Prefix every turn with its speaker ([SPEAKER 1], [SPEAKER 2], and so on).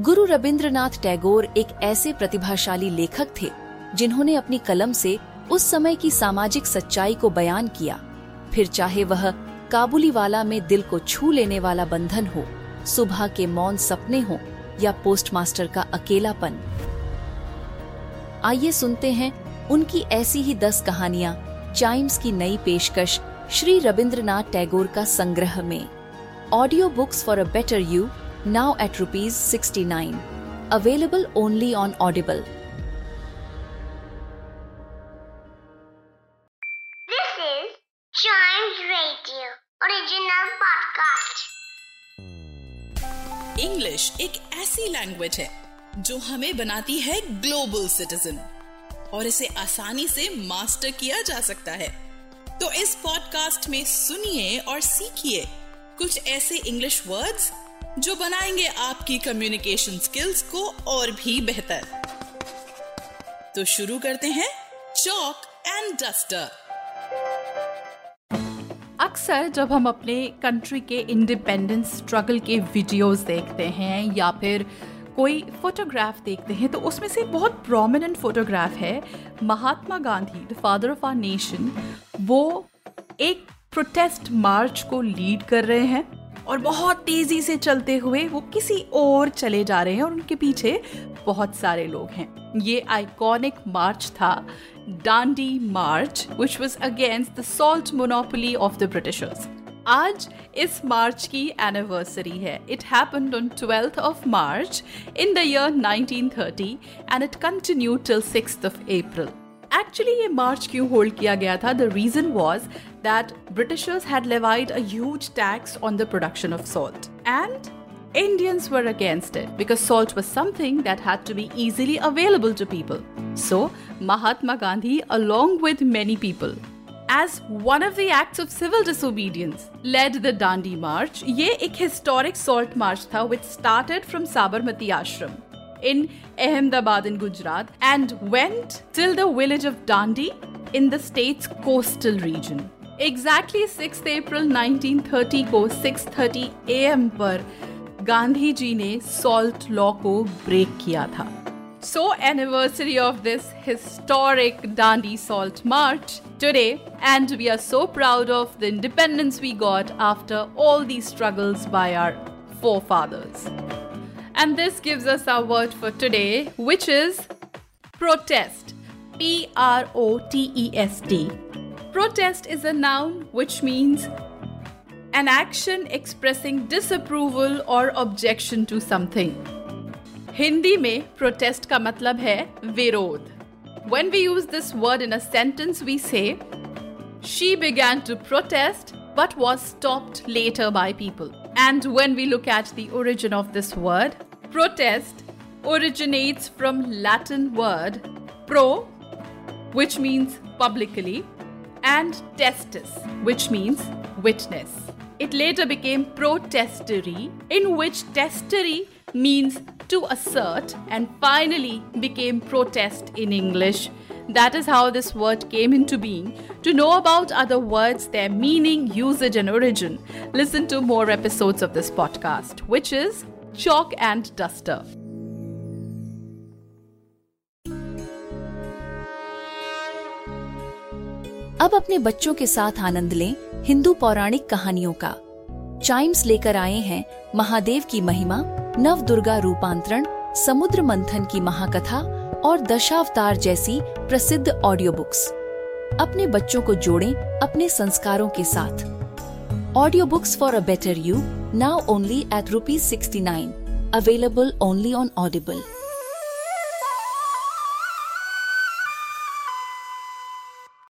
[SPEAKER 1] गुरु रविंद्रनाथ टैगोर एक ऐसे प्रतिभाशाली लेखक थे, जिन्होंने अपनी कलम से उस समय की सामाजिक सच्चाई को बयान किया। फिर चाहे वह काबुली वाला में दिल को छू लेने वाला बंधन हो, सुबह के मौन सपने हो, या पोस्टमास्टर का अकेलापन। आइए सुनते हैं उनकी ऐसी ही दस कहानियाँ, चाइम्स की नई पेशकश श्री रविंद्रनाथ टैगोर का संग्रह में। Audio books for a better you at rupees sixty nine available only on Audible
[SPEAKER 2] This is Chimes Radio original podcast.
[SPEAKER 3] English एक ऐसी लैंग्वेज है जो हमें बनाती है ग्लोबल सिटीजन और इसे आसानी से मास्टर किया जा सकता है। तो इस पॉडकास्ट में सुनिए और सीखिए कुछ ऐसे इंग्लिश वर्ड्स जो बनाएँगे आपकी कम्युनिकेशन स्किल्स को और भी बेहतर। तो शुरू करते हैं चौक एंड डस्टर
[SPEAKER 4] अक्सर जब हम अपने कंट्री के इंडिपेंडेंस स्ट्रगल के वीडियोस देखते हैं या फिर कोई फोटोग्राफ देखते हैं तो उसमें से बहुत प्रोमिनेंट फोटोग्राफ है Mahatma Gandhi the father of our nation वो एक प्रोटेस्ट मार्च को लीड कर रहे हैं। और बहुत तेज़ी से चलते हुए वो किसी और चले जा रहे हैं और उनके पीछे बहुत सारे लोग हैं। ये आइकॉनिक मार्च था Dandi march which was against the salt monopoly of the Britishers आज इस मार्च की एनिवर्सरी है। It happened on twelfth of March in the year 1930 and it continue till six of April actually ये march क्यों hold किया गया था? The reason was That Britishers had levied a huge tax on the production of salt and Indians were against it because salt was something that had to be easily available to people. So, Mahatma Gandhi, along with many people, as one of the acts of civil disobedience, led the Dandi March. ये एक historic salt march था which started from Sabarmati Ashram in Ahmedabad in Gujarat and went till the village of Dandi in the state's coastal region. Exactly 6th April 1930 को 6:30 AM पर गांधी जी ने salt law को break किया था So, anniversary of this historic Dandi Salt March today, and we are so proud of the independence we got after all these struggles by our forefathers. And this gives us our word for today, which is protest. P R O T E S T. Protest is a noun which means an action expressing disapproval or objection to something. Hindi में protest का मतलब है विरोध When we use this word in a sentence, we say, She began to protest but was stopped later by people. And when we look at the origin of this word, protest originates from Latin word pro, which means publicly, and testis, which means witness. It later became protestery, in which testery means to assert, and finally became protest in English. That is how this word came into being. To know about other words, their meaning, usage, and origin, listen to more episodes of this podcast, which is Chalk and Duster.
[SPEAKER 1] अब अपने बच्चों के साथ आनंद लें हिंदू पौराणिक कहानियों का। Chimes लेकर आए हैं महादेव की महिमा नव दुर्गा रूपांतरण, समुद्र मंथन की महाकथा और दशावतार जैसी प्रसिद्ध ऑडियो बुक्स अपने बच्चों को जोड़ें अपने संस्कारों के साथ। Audio books for a better you now only at rupees sixty nine available only on Audible